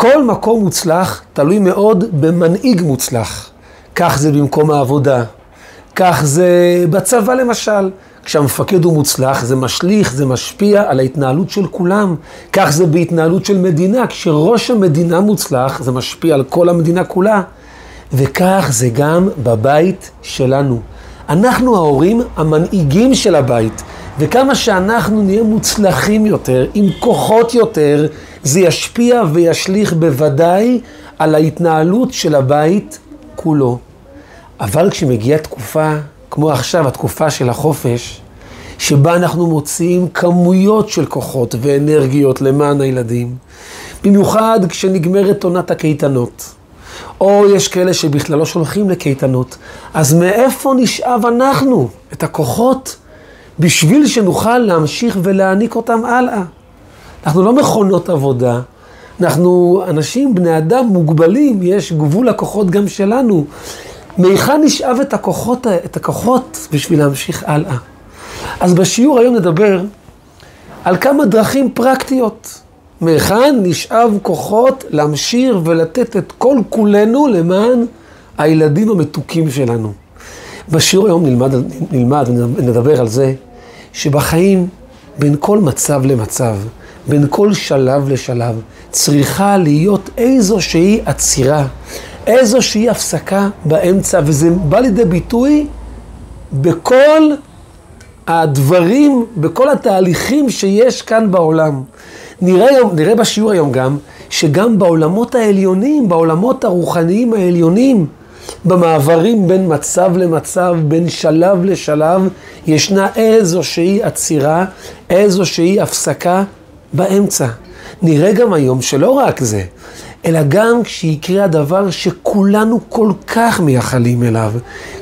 כל מקום מוצלח תלוי מאוד במנהיג מוצלח. כך זה במקום העבודה, כך זה בצבא למשל. כשהמפקד הוא מוצלח, זה משליך, זה משפיע על ההתנהלות של כולם. כך זה בהתנהלות של מדינה, כשראש המדינה מוצלח, זה משפיע על כל המדינה כולה. וכך זה גם בבית שלנו. אנחנו ההורים המנהיגים של הבית, וכמה שאנחנו נהיה מוצלחים יותר, עם כוחות יותר, זה ישפיע וישליך בוודאי על ההתנהלות של הבית כולו. אבל כשמגיעה תקופה, כמו עכשיו, התקופה של החופש, שבה אנחנו מוציאים כמויות של כוחות ואנרגיות למען הילדים, במיוחד כשנגמרת עונת הקייטנות. או יש כאלה שבכלל לא שולחים לקייטנות. אז מאיפה נשאב אנחנו את הכוחות בשביל שנוכל להמשיך ולהעניק אותם הלאה? אנחנו לא מכונות עבודה, אנחנו אנשים, בני אדם מוגבלים, יש גבול הכוחות גם שלנו. מהיכן נשאב את הכוחות, את הכוחות בשביל להמשיך הלאה? אז בשיעור היום נדבר על כמה דרכים פרקטיות. מהיכן נשאב כוחות להמשיך ולתת את כל כולנו למען הילדים המתוקים שלנו. בשיעור היום נלמד, נלמד ונדבר על זה שבחיים בין כל מצב למצב, בין כל שלב לשלב, צריכה להיות איזושהי עצירה, איזושהי הפסקה באמצע, וזה בא לידי ביטוי בכל הדברים, בכל התהליכים שיש כאן בעולם. נראה, נראה בשיעור היום גם, שגם בעולמות העליונים, בעולמות הרוחניים העליונים, במעברים בין מצב למצב, בין שלב לשלב, ישנה איזושהי עצירה, איזושהי הפסקה באמצע. נראה גם היום שלא רק זה, אלא גם כשיקרה הדבר שכולנו כל כך מייחלים אליו,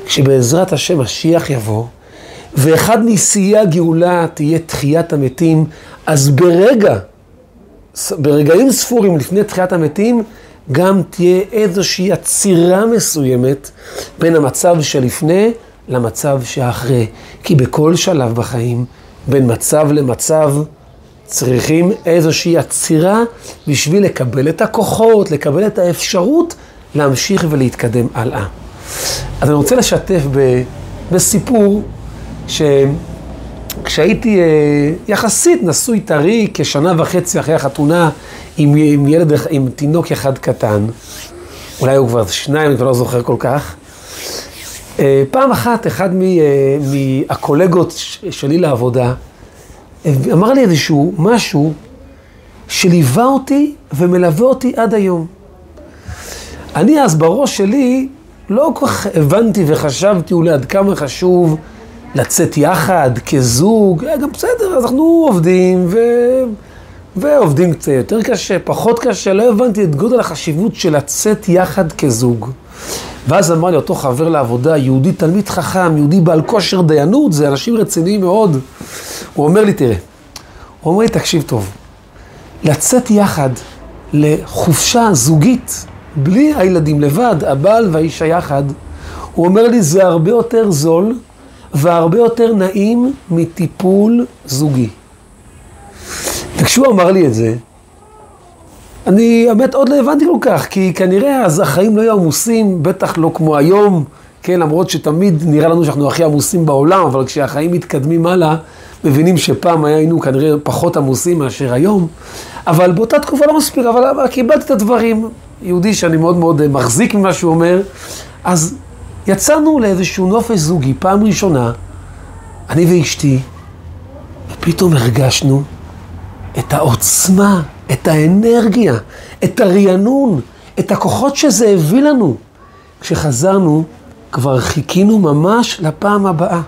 כשבעזרת השם משיח יבוא, ואחד משיאי הגאולה תהיה תחיית המתים, אז ברגע, ברגעים ספורים לפני תחיית המתים, גם תהיה איזושהי עצירה מסוימת בין המצב שלפני למצב שאחרי. כי בכל שלב בחיים, בין מצב למצב, צריכים איזושהי עצירה בשביל לקבל את הכוחות, לקבל את האפשרות להמשיך ולהתקדם הלאה. אז אני רוצה לשתף ב, בסיפור שכשהייתי אה, יחסית נשוי טרי, כשנה וחצי אחרי החתונה, עם, עם ילד, עם תינוק אחד קטן, אולי הוא כבר שניים, אני כבר לא זוכר כל כך. אה, פעם אחת, אחד אה, מהקולגות שלי לעבודה, אמר לי איזשהו משהו שליווה אותי ומלווה אותי עד היום. אני אז בראש שלי לא כל כך הבנתי וחשבתי אולי עד כמה חשוב לצאת יחד כזוג, אה, גם בסדר, אז אנחנו עובדים ו... ועובדים קצת יותר קשה, פחות קשה, לא הבנתי את גודל החשיבות של לצאת יחד כזוג. ואז אמר לי אותו חבר לעבודה, יהודי תלמיד חכם, יהודי בעל כושר דיינות, זה אנשים רציניים מאוד. הוא אומר לי, תראה, הוא אומר לי, תקשיב טוב, לצאת יחד לחופשה זוגית, בלי הילדים לבד, הבעל והאישה יחד, הוא אומר לי, זה הרבה יותר זול והרבה יותר נעים מטיפול זוגי. וכשהוא אמר לי את זה, אני האמת עוד לא הבנתי כל כך, כי כנראה אז החיים לא היו עמוסים, בטח לא כמו היום, כן, למרות שתמיד נראה לנו שאנחנו הכי עמוסים בעולם, אבל כשהחיים מתקדמים הלאה, מבינים שפעם היינו כנראה פחות עמוסים מאשר היום, אבל באותה תקופה לא מספיק, אבל, אבל קיבלתי את הדברים. יהודי שאני מאוד מאוד אה, מחזיק ממה שהוא אומר, אז יצאנו לאיזשהו נופש זוגי, פעם ראשונה, אני ואשתי, ופתאום הרגשנו את העוצמה, את האנרגיה, את הרענון, את הכוחות שזה הביא לנו. כשחזרנו, כבר חיכינו ממש לפעם הבאה.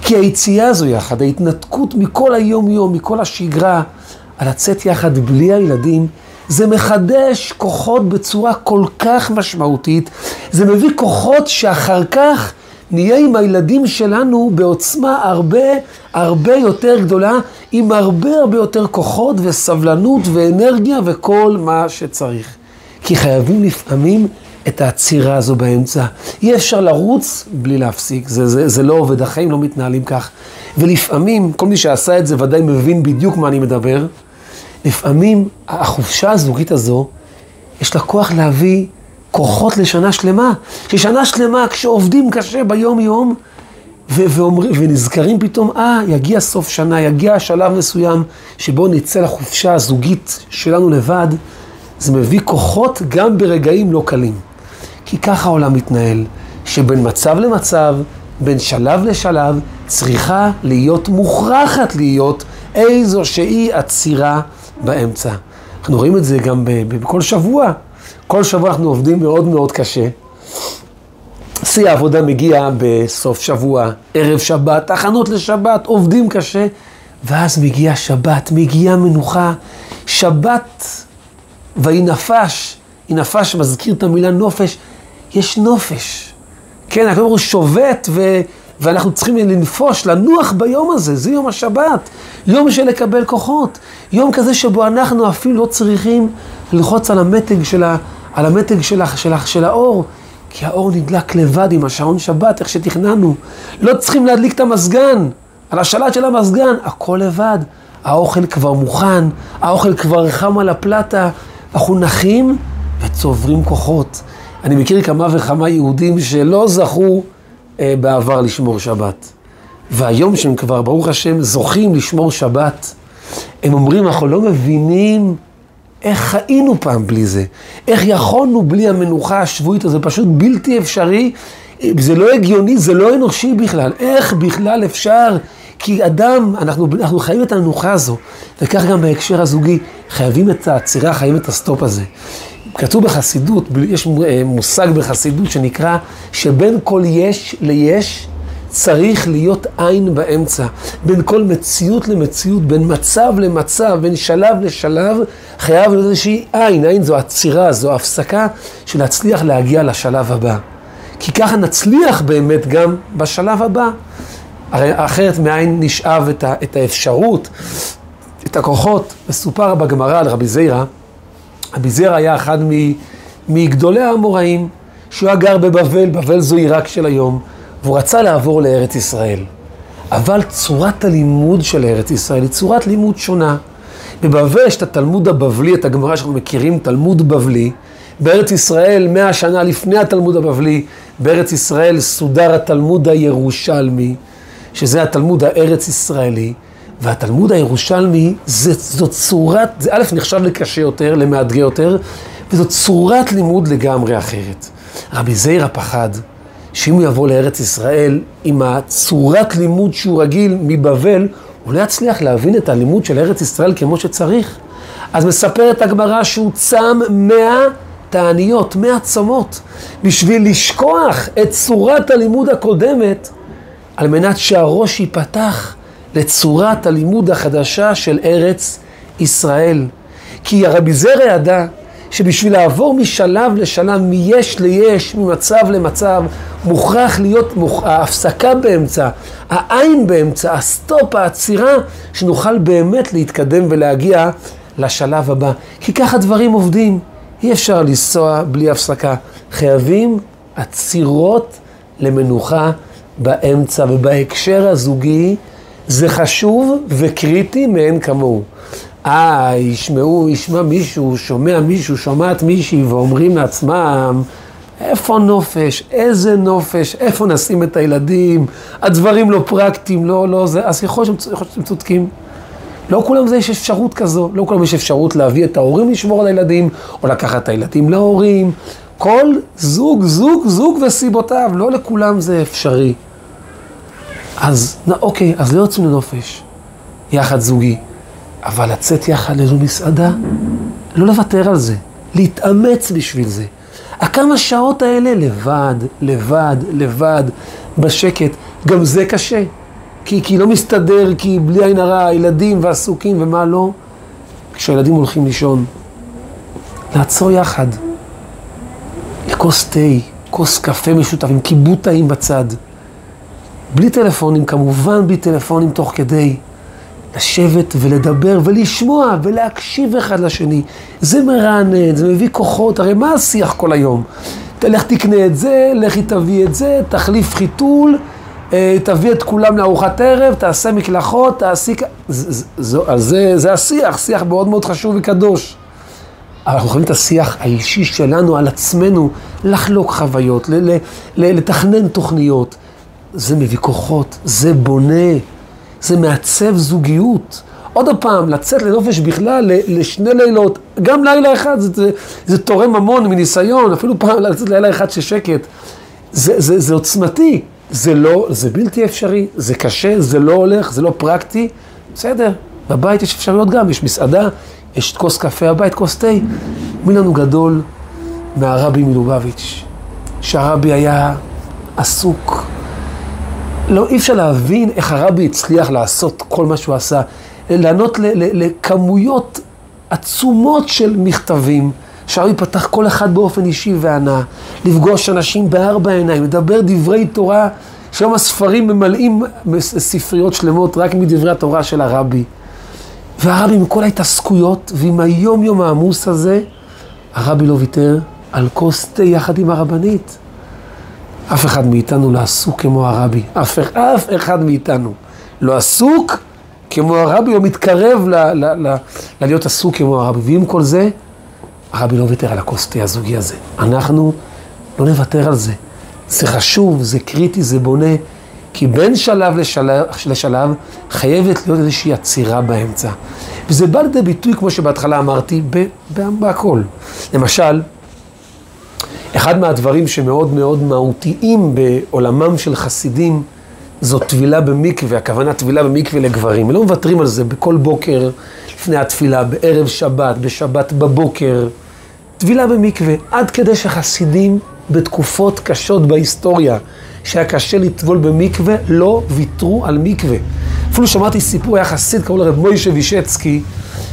כי היציאה הזו יחד, ההתנתקות מכל היום-יום, מכל השגרה, על לצאת יחד בלי הילדים, זה מחדש כוחות בצורה כל כך משמעותית, זה מביא כוחות שאחר כך נהיה עם הילדים שלנו בעוצמה הרבה הרבה יותר גדולה, עם הרבה הרבה יותר כוחות וסבלנות ואנרגיה וכל מה שצריך. כי חייבים לפעמים את העצירה הזו באמצע. אי אפשר לרוץ בלי להפסיק, זה, זה, זה לא עובד, החיים לא מתנהלים כך. ולפעמים, כל מי שעשה את זה ודאי מבין בדיוק מה אני מדבר, לפעמים החופשה הזוגית הזו יש לה כוח להביא כוחות לשנה שלמה. ששנה שלמה, כשעובדים קשה ביום-יום, ו- ואומרים, ונזכרים פתאום, אה, יגיע סוף שנה, יגיע שלב מסוים שבו נצא לחופשה הזוגית שלנו לבד, זה מביא כוחות גם ברגעים לא קלים. כי ככה העולם מתנהל, שבין מצב למצב, בין שלב לשלב, צריכה להיות מוכרחת להיות איזושהי עצירה באמצע. אנחנו רואים את זה גם בכל שבוע. כל שבוע אנחנו עובדים מאוד מאוד קשה. שיא העבודה מגיע בסוף שבוע, ערב שבת, הכנות לשבת, עובדים קשה, ואז מגיע שבת, מגיעה מנוחה, שבת ויהי נפש, היא נפש מזכיר את המילה נופש, יש נופש. כן, הקדוש ברוך הוא שובת ו... ואנחנו צריכים לנפוש, לנוח ביום הזה, זה יום השבת, יום של לקבל כוחות, יום כזה שבו אנחנו אפילו לא צריכים ללחוץ על המתג של, ה... על המתג של, ה... של, ה... של האור, כי האור נדלק לבד עם השעון שבת, איך שתכננו. לא צריכים להדליק את המזגן, על השלט של המזגן, הכל לבד. האוכל כבר מוכן, האוכל כבר חם על הפלטה, אנחנו נחים וצוברים כוחות. אני מכיר כמה וכמה יהודים שלא זכו אה, בעבר לשמור שבת. והיום שהם כבר, ברוך השם, זוכים לשמור שבת, הם אומרים, אנחנו לא מבינים איך חיינו פעם בלי זה? איך יכולנו בלי המנוחה השבועית הזו? פשוט בלתי אפשרי. זה לא הגיוני, זה לא אנושי בכלל. איך בכלל אפשר? כי אדם, אנחנו, אנחנו חיים את המנוחה הזו, וכך גם בהקשר הזוגי, חייבים את העצירה, חייבים את הסטופ הזה. כתוב בחסידות, יש מושג בחסידות שנקרא שבין כל יש ליש צריך להיות עין באמצע. בין כל מציאות למציאות, בין מצב למצב, בין שלב לשלב, חייב להיות איזושהי עין. עין זו עצירה, זו הפסקה של להצליח להגיע לשלב הבא. כי ככה נצליח באמת גם בשלב הבא. הרי אחרת מאין נשאב את, ה, את האפשרות, את הכוחות. מסופר בגמרא על רבי זיירה, רבי זיירה היה אחד מגדולי האמוראים, שהוא היה גר בבבל, בבל זו עיראק של היום. והוא רצה לעבור לארץ ישראל. אבל צורת הלימוד של ארץ ישראל היא צורת לימוד שונה. בבבל יש את התלמוד הבבלי, את הגמרא שאנחנו מכירים, תלמוד בבלי. בארץ ישראל, מאה שנה לפני התלמוד הבבלי, בארץ ישראל סודר התלמוד הירושלמי, שזה התלמוד הארץ ישראלי. והתלמוד הירושלמי, זה, זו צורת, זה א', נחשב לקשה יותר, למאתגר יותר, וזו צורת לימוד לגמרי אחרת. רבי זיירה פחד שאם הוא יבוא לארץ ישראל עם הצורת לימוד שהוא רגיל מבבל, הוא לא יצליח להבין את הלימוד של ארץ ישראל כמו שצריך. אז מספרת הגמרא שהוא צם מאה תעניות, מאה צומות, בשביל לשכוח את צורת הלימוד הקודמת, על מנת שהראש ייפתח לצורת הלימוד החדשה של ארץ ישראל. כי רבי זירא ידע שבשביל לעבור משלב לשלב, מיש ליש, ממצב למצב, מוכרח להיות מוכ... ההפסקה באמצע, האין באמצע, הסטופ, העצירה, שנוכל באמת להתקדם ולהגיע לשלב הבא. כי ככה דברים עובדים, אי אפשר לנסוע בלי הפסקה. חייבים עצירות למנוחה באמצע, ובהקשר הזוגי זה חשוב וקריטי מאין כמוהו. אה, ישמעו, ישמע מישהו, שומע מישהו, שומעת מישהי, ואומרים לעצמם, איפה נופש? איזה נופש? איפה נשים את הילדים? הדברים לא פרקטיים, לא, לא זה, אז יכול להיות שאתם צודקים. לא כולם זה יש אפשרות כזו, לא כולם יש אפשרות להביא את ההורים לשמור על הילדים, או לקחת את הילדים להורים. כל זוג, זוג, זוג וסיבותיו, לא לכולם זה אפשרי. אז אוקיי, אז לא יוצאים לנופש, יחד זוגי. אבל לצאת יחד לאיזו מסעדה, לא לוותר על זה, להתאמץ בשביל זה. הכמה שעות האלה לבד, לבד, לבד, בשקט, גם זה קשה. כי, כי לא מסתדר, כי בלי עין הרע, הילדים ועסוקים ומה לא. כשהילדים הולכים לישון, לעצור יחד, לכוס תה, כוס קפה משותף עם כיבוד טעים בצד. בלי טלפונים, כמובן בלי טלפונים תוך כדי. לשבת ולדבר ולשמוע ולהקשיב אחד לשני. זה מרענן, זה מביא כוחות, הרי מה השיח כל היום? תלך תקנה את זה, לכי תביא את זה, תחליף חיתול, אה, תביא את כולם לארוחת ערב, תעשה מקלחות, תעשי... זה, זה, זה, זה השיח, שיח מאוד מאוד חשוב וקדוש. אנחנו יכולים את השיח האישי שלנו על עצמנו, לחלוק חוויות, ל- ל- ל- לתכנן תוכניות. זה מביא כוחות, זה בונה, זה מעצב זוגיות. עוד פעם, לצאת לנופש בכלל, לשני לילות, גם לילה אחד, זה, זה, זה תורם המון מניסיון, אפילו פעם לצאת לילה אחד של שקט. זה, זה, זה עוצמתי, זה לא, זה בלתי אפשרי, זה קשה, זה לא הולך, זה לא פרקטי, בסדר, בבית יש אפשרויות גם, יש מסעדה, יש כוס קפה הבית, כוס תה. מי לנו גדול מהרבי מלובביץ', שהרבי היה עסוק. לא, אי אפשר להבין איך הרבי הצליח לעשות כל מה שהוא עשה, לענות לכמויות עצומות של מכתבים. שהרבי פתח כל אחד באופן אישי וענה, לפגוש אנשים בארבע עיניים, לדבר דברי תורה, שהיום הספרים ממלאים ספריות שלמות רק מדברי התורה של הרבי. והרבי עם כל ההתעסקויות ועם היום יום העמוס הזה, הרבי לא ויתר על כוס תה יחד עם הרבנית. אף אחד מאיתנו לא עסוק כמו הרבי, אף, אף אחד מאיתנו לא עסוק כמו הרבי, או מתקרב ל, ל, ל, ללהיות עסוק כמו הרבי. ועם כל זה, הרבי לא ויתר על הכוס תה הזוגי הזה. אנחנו לא נוותר על זה. זה חשוב, זה קריטי, זה בונה. כי בין שלב לשלב, לשלב חייבת להיות איזושהי עצירה באמצע. וזה בא לידי ביטוי, כמו שבהתחלה אמרתי, בהכל. למשל, אחד מהדברים שמאוד מאוד מהותיים בעולמם של חסידים, זו טבילה במקווה, הכוונה טבילה במקווה לגברים. לא מוותרים על זה בכל בוקר לפני התפילה, בערב שבת, בשבת בבוקר. טבילה במקווה, עד כדי שחסידים בתקופות קשות בהיסטוריה, שהיה קשה לטבול במקווה, לא ויתרו על מקווה. אפילו שמעתי סיפור, היה חסיד, קראו לו רב מוישה וישצקי,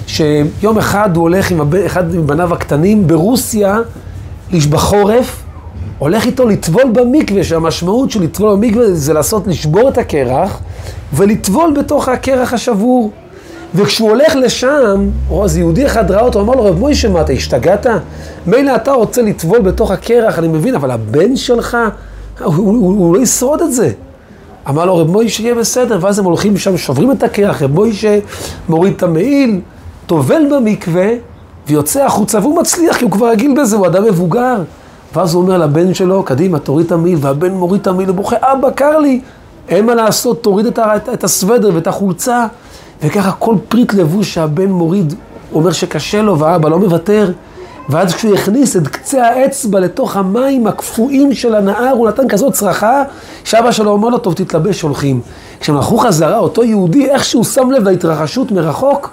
שיום אחד הוא הולך עם אחד מבניו הקטנים ברוסיה, בחורף, הולך איתו לטבול במקווה, שהמשמעות של לטבול במקווה זה לעשות, לשבור את הקרח ולטבול בתוך הקרח השבור. וכשהוא הולך לשם, או אז יהודי אחד ראה אותו, אמר לו, רב מוישה, מה אתה השתגעת? מילא אתה רוצה לטבול בתוך הקרח, אני מבין, אבל הבן שלך, הוא, הוא, הוא לא ישרוד את זה. אמר לו, רב מוישה, יהיה בסדר, ואז הם הולכים שם, שוברים את הקרח, רב מוישה מוריד את המעיל, טובל במקווה, ויוצא החוצה, והוא מצליח, כי הוא כבר רגיל בזה, הוא אדם מבוגר. ואז הוא אומר לבן שלו, קדימה, תוריד את המעיל, והבן מוריד את המעיל ובוכה, אבא, קר לי, אין מה לעשות, תוריד את, את, את הסוודר ואת החולצה. וככה כל פריט לבוש שהבן מוריד, הוא אומר שקשה לו, והאבא לא מוותר. ואז כשהוא הכניס את קצה האצבע לתוך המים הקפואים של הנהר, הוא נתן כזאת צרחה, שאבא שלו אומר לו, טוב, תתלבש, הולכים. כשהם הלכו חזרה, אותו יהודי, איך שהוא שם לב להתרחשות מרחוק,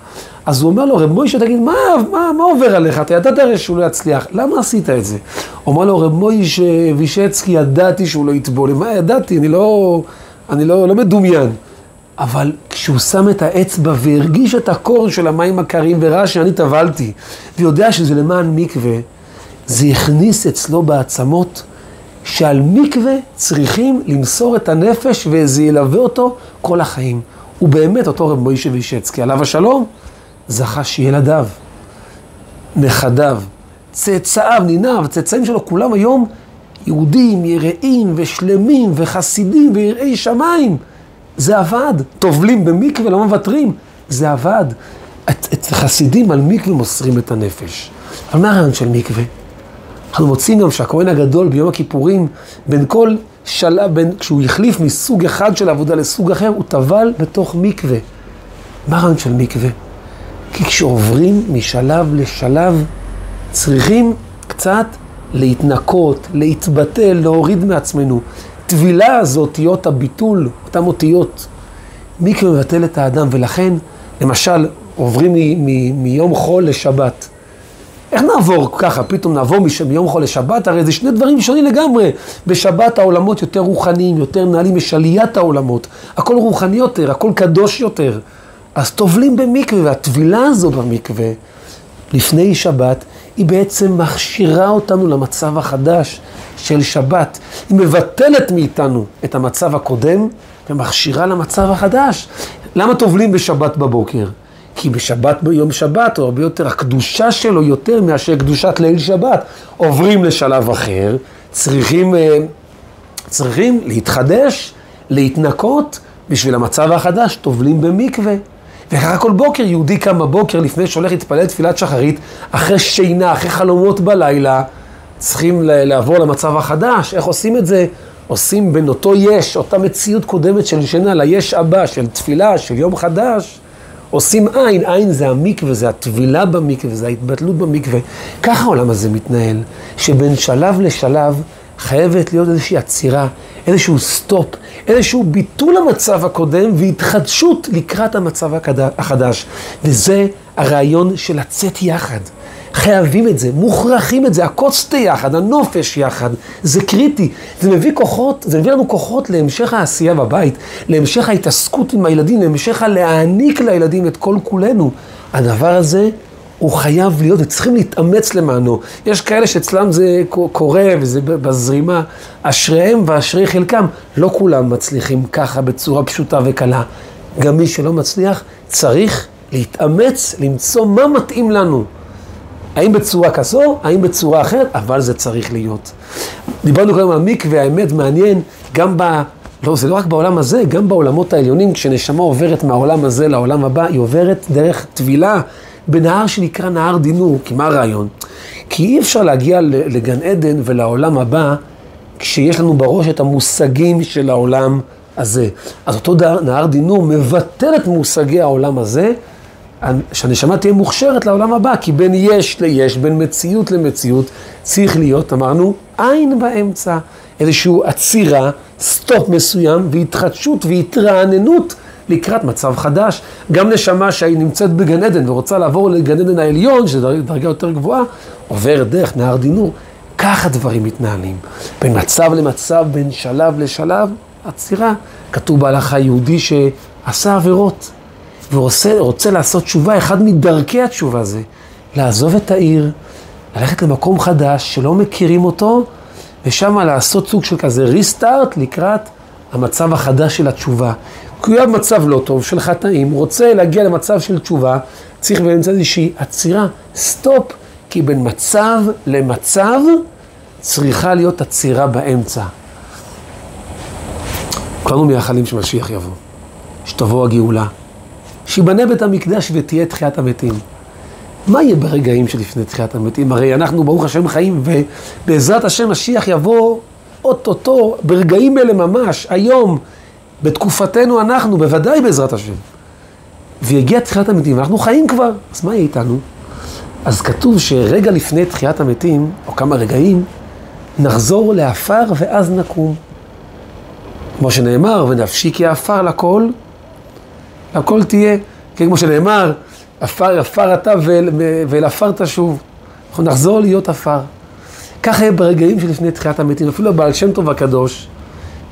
אז הוא אומר לו, רב מוישה, תגיד, מה, מה, מה עובר עליך? אתה ידעת הרי שהוא לא יצליח, למה עשית את זה? אומר לו, רב מוישה וישצקי, ידעתי שהוא לא יטבול. מה ידעתי? אני לא, אני לא, לא מדומיין. אבל כשהוא שם את האצבע והרגיש את הקור של המים הקרים וראה שאני טבלתי, ויודע שזה למען מקווה, זה הכניס אצלו בעצמות שעל מקווה צריכים למסור את הנפש וזה ילווה אותו כל החיים. הוא באמת אותו רב מוישה וישצקי, עליו השלום, זכה שילדיו, נכדיו, צאצאיו, ניניו, צאצאים שלו, כולם היום יהודים, יראים ושלמים וחסידים ויראי שמיים. זה עבד. טובלים במקווה, לא מוותרים. זה עבד. את חסידים על מקווה מוסרים את הנפש. אבל מה הרעיון של מקווה? אנחנו מוצאים גם שהכהן הגדול ביום הכיפורים, בין כל שלב, בין, כשהוא החליף מסוג אחד של עבודה לסוג אחר, הוא טבל בתוך מקווה. מה הרעיון של מקווה? כי כשעוברים משלב לשלב, צריכים קצת להתנקות, להתבטל, להוריד מעצמנו. טבילה זה אותיות הביטול, אותן אותיות. מקווה מבטל את האדם, ולכן, למשל, עוברים מיום חול לשבת. איך נעבור ככה, פתאום נעבור מיום חול לשבת? הרי זה שני דברים שונים לגמרי. בשבת העולמות יותר רוחניים, יותר נעלים, יש עליית העולמות. הכל רוחני יותר, הכל קדוש יותר. אז טובלים במקווה, והטבילה הזו במקווה, לפני שבת, היא בעצם מכשירה אותנו למצב החדש של שבת. היא מבטלת מאיתנו את המצב הקודם ומכשירה למצב החדש. למה טובלים בשבת בבוקר? כי בשבת, ביום שבת, או הרבה יותר, הקדושה שלו יותר מאשר קדושת ליל שבת. עוברים לשלב אחר, צריכים, אה, צריכים להתחדש, להתנקות, בשביל המצב החדש, טובלים במקווה. וככה כל בוקר יהודי קם בבוקר לפני שהולך להתפלל תפילת שחרית, אחרי שינה, אחרי חלומות בלילה, צריכים לעבור למצב החדש. איך עושים את זה? עושים בין אותו יש, אותה מציאות קודמת של שינה, ליש הבא, של תפילה, של יום חדש. עושים עין, עין זה המקווה, זה הטבילה במקווה, זה ההתבטלות במקווה. ככה העולם הזה מתנהל, שבין שלב לשלב חייבת להיות איזושהי עצירה, איזשהו סטופ, איזשהו ביטול המצב הקודם והתחדשות לקראת המצב החדש. וזה הרעיון של לצאת יחד. חייבים את זה, מוכרחים את זה, החוצה יחד, הנופש יחד, זה קריטי. זה מביא כוחות, זה מביא לנו כוחות להמשך העשייה בבית, להמשך ההתעסקות עם הילדים, להמשך הלהעניק לילדים את כל כולנו. הדבר הזה הוא חייב להיות, וצריכים להתאמץ למענו. יש כאלה שאצלם זה קורה וזה בזרימה, אשריהם ואשרי חלקם. לא כולם מצליחים ככה בצורה פשוטה וקלה. גם מי שלא מצליח צריך להתאמץ, למצוא מה מתאים לנו. האם בצורה כזו, האם בצורה אחרת, אבל זה צריך להיות. דיברנו קודם על מקווה, האמת מעניין, גם ב... לא, זה לא רק בעולם הזה, גם בעולמות העליונים, כשנשמה עוברת מהעולם הזה לעולם הבא, היא עוברת דרך טבילה בנהר שנקרא נהר דינור. כי מה הרעיון? כי אי אפשר להגיע לגן עדן ולעולם הבא כשיש לנו בראש את המושגים של העולם הזה. אז אותו נהר דינור מבטל את מושגי העולם הזה, שהנשמה תהיה מוכשרת לעולם הבא, כי בין יש ליש, בין מציאות למציאות, צריך להיות, אמרנו, עין באמצע, איזושהי עצירה, סטופ מסוים, והתחדשות והתרעננות לקראת מצב חדש. גם נשמה שהיא נמצאת בגן עדן ורוצה לעבור לגן עדן העליון, שזו דרגה יותר גבוהה, עוברת דרך נהר דינור. כך הדברים מתנהלים. בין מצב למצב, בין שלב לשלב, עצירה. כתוב בהלכה יהודי שעשה עבירות. ורוצה לעשות תשובה, אחד מדרכי התשובה זה לעזוב את העיר, ללכת למקום חדש שלא מכירים אותו, ושם לעשות סוג של כזה ריסטארט לקראת המצב החדש של התשובה. כי הוא היה במצב לא טוב של חטאים, רוצה להגיע למצב של תשובה, צריך באמצע איזושהי עצירה, סטופ, כי בין מצב למצב צריכה להיות עצירה באמצע. כולנו מייחלים שמשיח יבוא, שתבוא הגאולה. שיבנה בית המקדש ותהיה תחיית המתים. מה יהיה ברגעים שלפני תחיית המתים? הרי אנחנו ברוך השם חיים ובעזרת השם משיח יבוא אוטוטו, ברגעים אלה ממש, היום, בתקופתנו אנחנו, בוודאי בעזרת השם. ויגיע תחיית המתים, ואנחנו חיים כבר, אז מה יהיה איתנו? אז כתוב שרגע לפני תחיית המתים, או כמה רגעים, נחזור לעפר ואז נקום. כמו שנאמר, ונפשי כעפר לכל הכל תהיה, כן, כמו שנאמר, עפר עפר אתה ואל עפר תשוב. אנחנו נחזור להיות עפר. ככה יהיה ברגעים שלפני תחיית המתים. אפילו הבעל שם טוב הקדוש,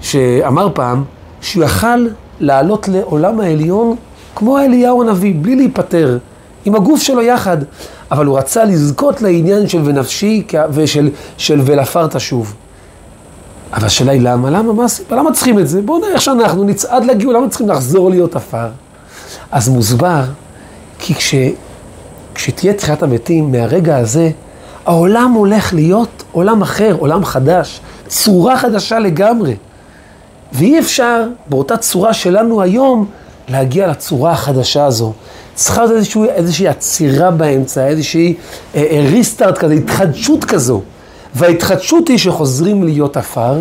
שאמר פעם, שהוא יכל לעלות לעולם העליון כמו אליהו הנביא, בלי להיפטר, עם הגוף שלו יחד. אבל הוא רצה לזכות לעניין של ונפשי ושל של ולעפר תשוב. אבל השאלה היא למה? למה? מה הסיבה? למה צריכים את זה? בואו נראה איך שאנחנו נצעד לגאולה, למה צריכים לחזור להיות עפר? אז מוסבר, כי כש, כשתהיה תחיית המתים, מהרגע הזה, העולם הולך להיות עולם אחר, עולם חדש, צורה חדשה לגמרי. ואי אפשר באותה צורה שלנו היום להגיע לצורה החדשה הזו. צריכה להיות איזושהי, איזושהי עצירה באמצע, איזושהי אה, אה, ריסטארט כזה, התחדשות כזו. וההתחדשות היא שחוזרים להיות עפר,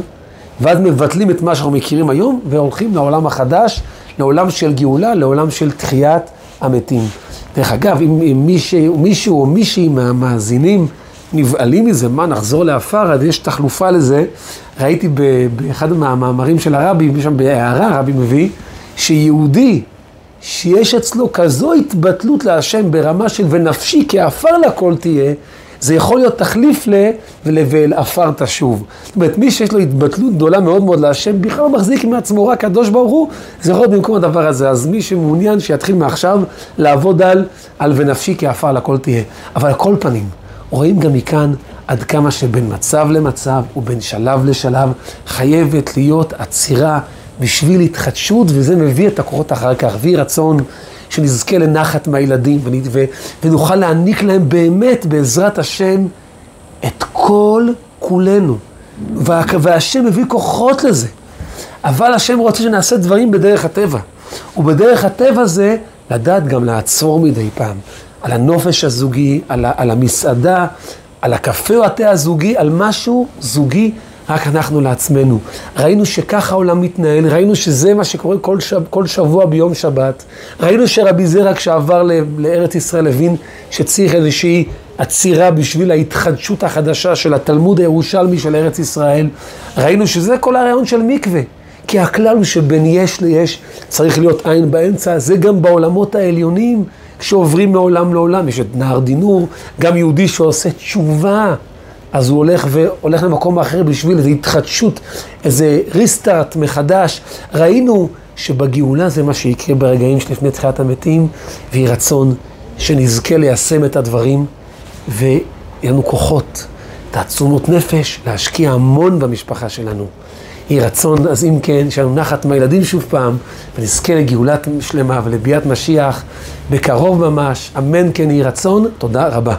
ואז מבטלים את מה שאנחנו מכירים היום, והולכים לעולם החדש, לעולם של גאולה, לעולם של תחיית המתים. דרך אגב, אם, אם מישהו, מישהו או מישהי מהמאזינים נבהלים מזה, מה, נחזור לעפר, אז יש תחלופה לזה. ראיתי באחד מהמאמרים של הרבי, שם בהערה הרבי מביא, שיהודי שיש אצלו כזו התבטלות להשם ברמה של ונפשי כעפר לכל תהיה, זה יכול להיות תחליף ל... ולבל עפר תשוב. זאת אומרת, מי שיש לו התבטלות גדולה מאוד מאוד להשם, בכלל מחזיק מעצמו רק הקדוש ברוך הוא, זה יכול להיות במקום הדבר הזה. אז מי שמעוניין שיתחיל מעכשיו לעבוד על, על ונפשי כעפר לכל תהיה. אבל על כל פנים, רואים גם מכאן עד כמה שבין מצב למצב ובין שלב לשלב חייבת להיות עצירה בשביל התחדשות, וזה מביא את הכוחות אחר כך, ויהי רצון שנזכה לנחת מהילדים ונוכל להעניק להם באמת, בעזרת השם, את כל כולנו. והשם מביא כוחות לזה. אבל השם רוצה שנעשה דברים בדרך הטבע. ובדרך הטבע זה לדעת גם לעצור מדי פעם, על הנופש הזוגי, על, על המסעדה, על הקפה או התה הזוגי, על משהו זוגי, רק אנחנו לעצמנו. ראינו שככה העולם מתנהל, ראינו שזה מה שקורה כל, שב, כל שבוע ביום שבת. ראינו שרבי זרע כשעבר לארץ ישראל הבין שצריך איזושהי עצירה בשביל ההתחדשות החדשה של התלמוד הירושלמי של ארץ ישראל. ראינו שזה כל הרעיון של מקווה. כי הכלל הוא שבין יש ליש צריך להיות עין באמצע, זה גם בעולמות העליונים, כשעוברים מעולם לעולם, יש את נהר דינור, גם יהודי שעושה תשובה, אז הוא הולך והולך למקום אחר בשביל איזו התחדשות, איזה ריסטארט מחדש. ראינו שבגאולה זה מה שיקרה ברגעים שלפני תחיית המתים, ויהי רצון שנזכה ליישם את הדברים, ויהיה לנו כוחות, תעצומות נפש, להשקיע המון במשפחה שלנו. יהי רצון, אז אם כן, שיהיה לנו נחת מהילדים שוב פעם, ונזכה לגאולת שלמה ולביאת משיח בקרוב ממש, אמן כן יהי רצון, תודה רבה.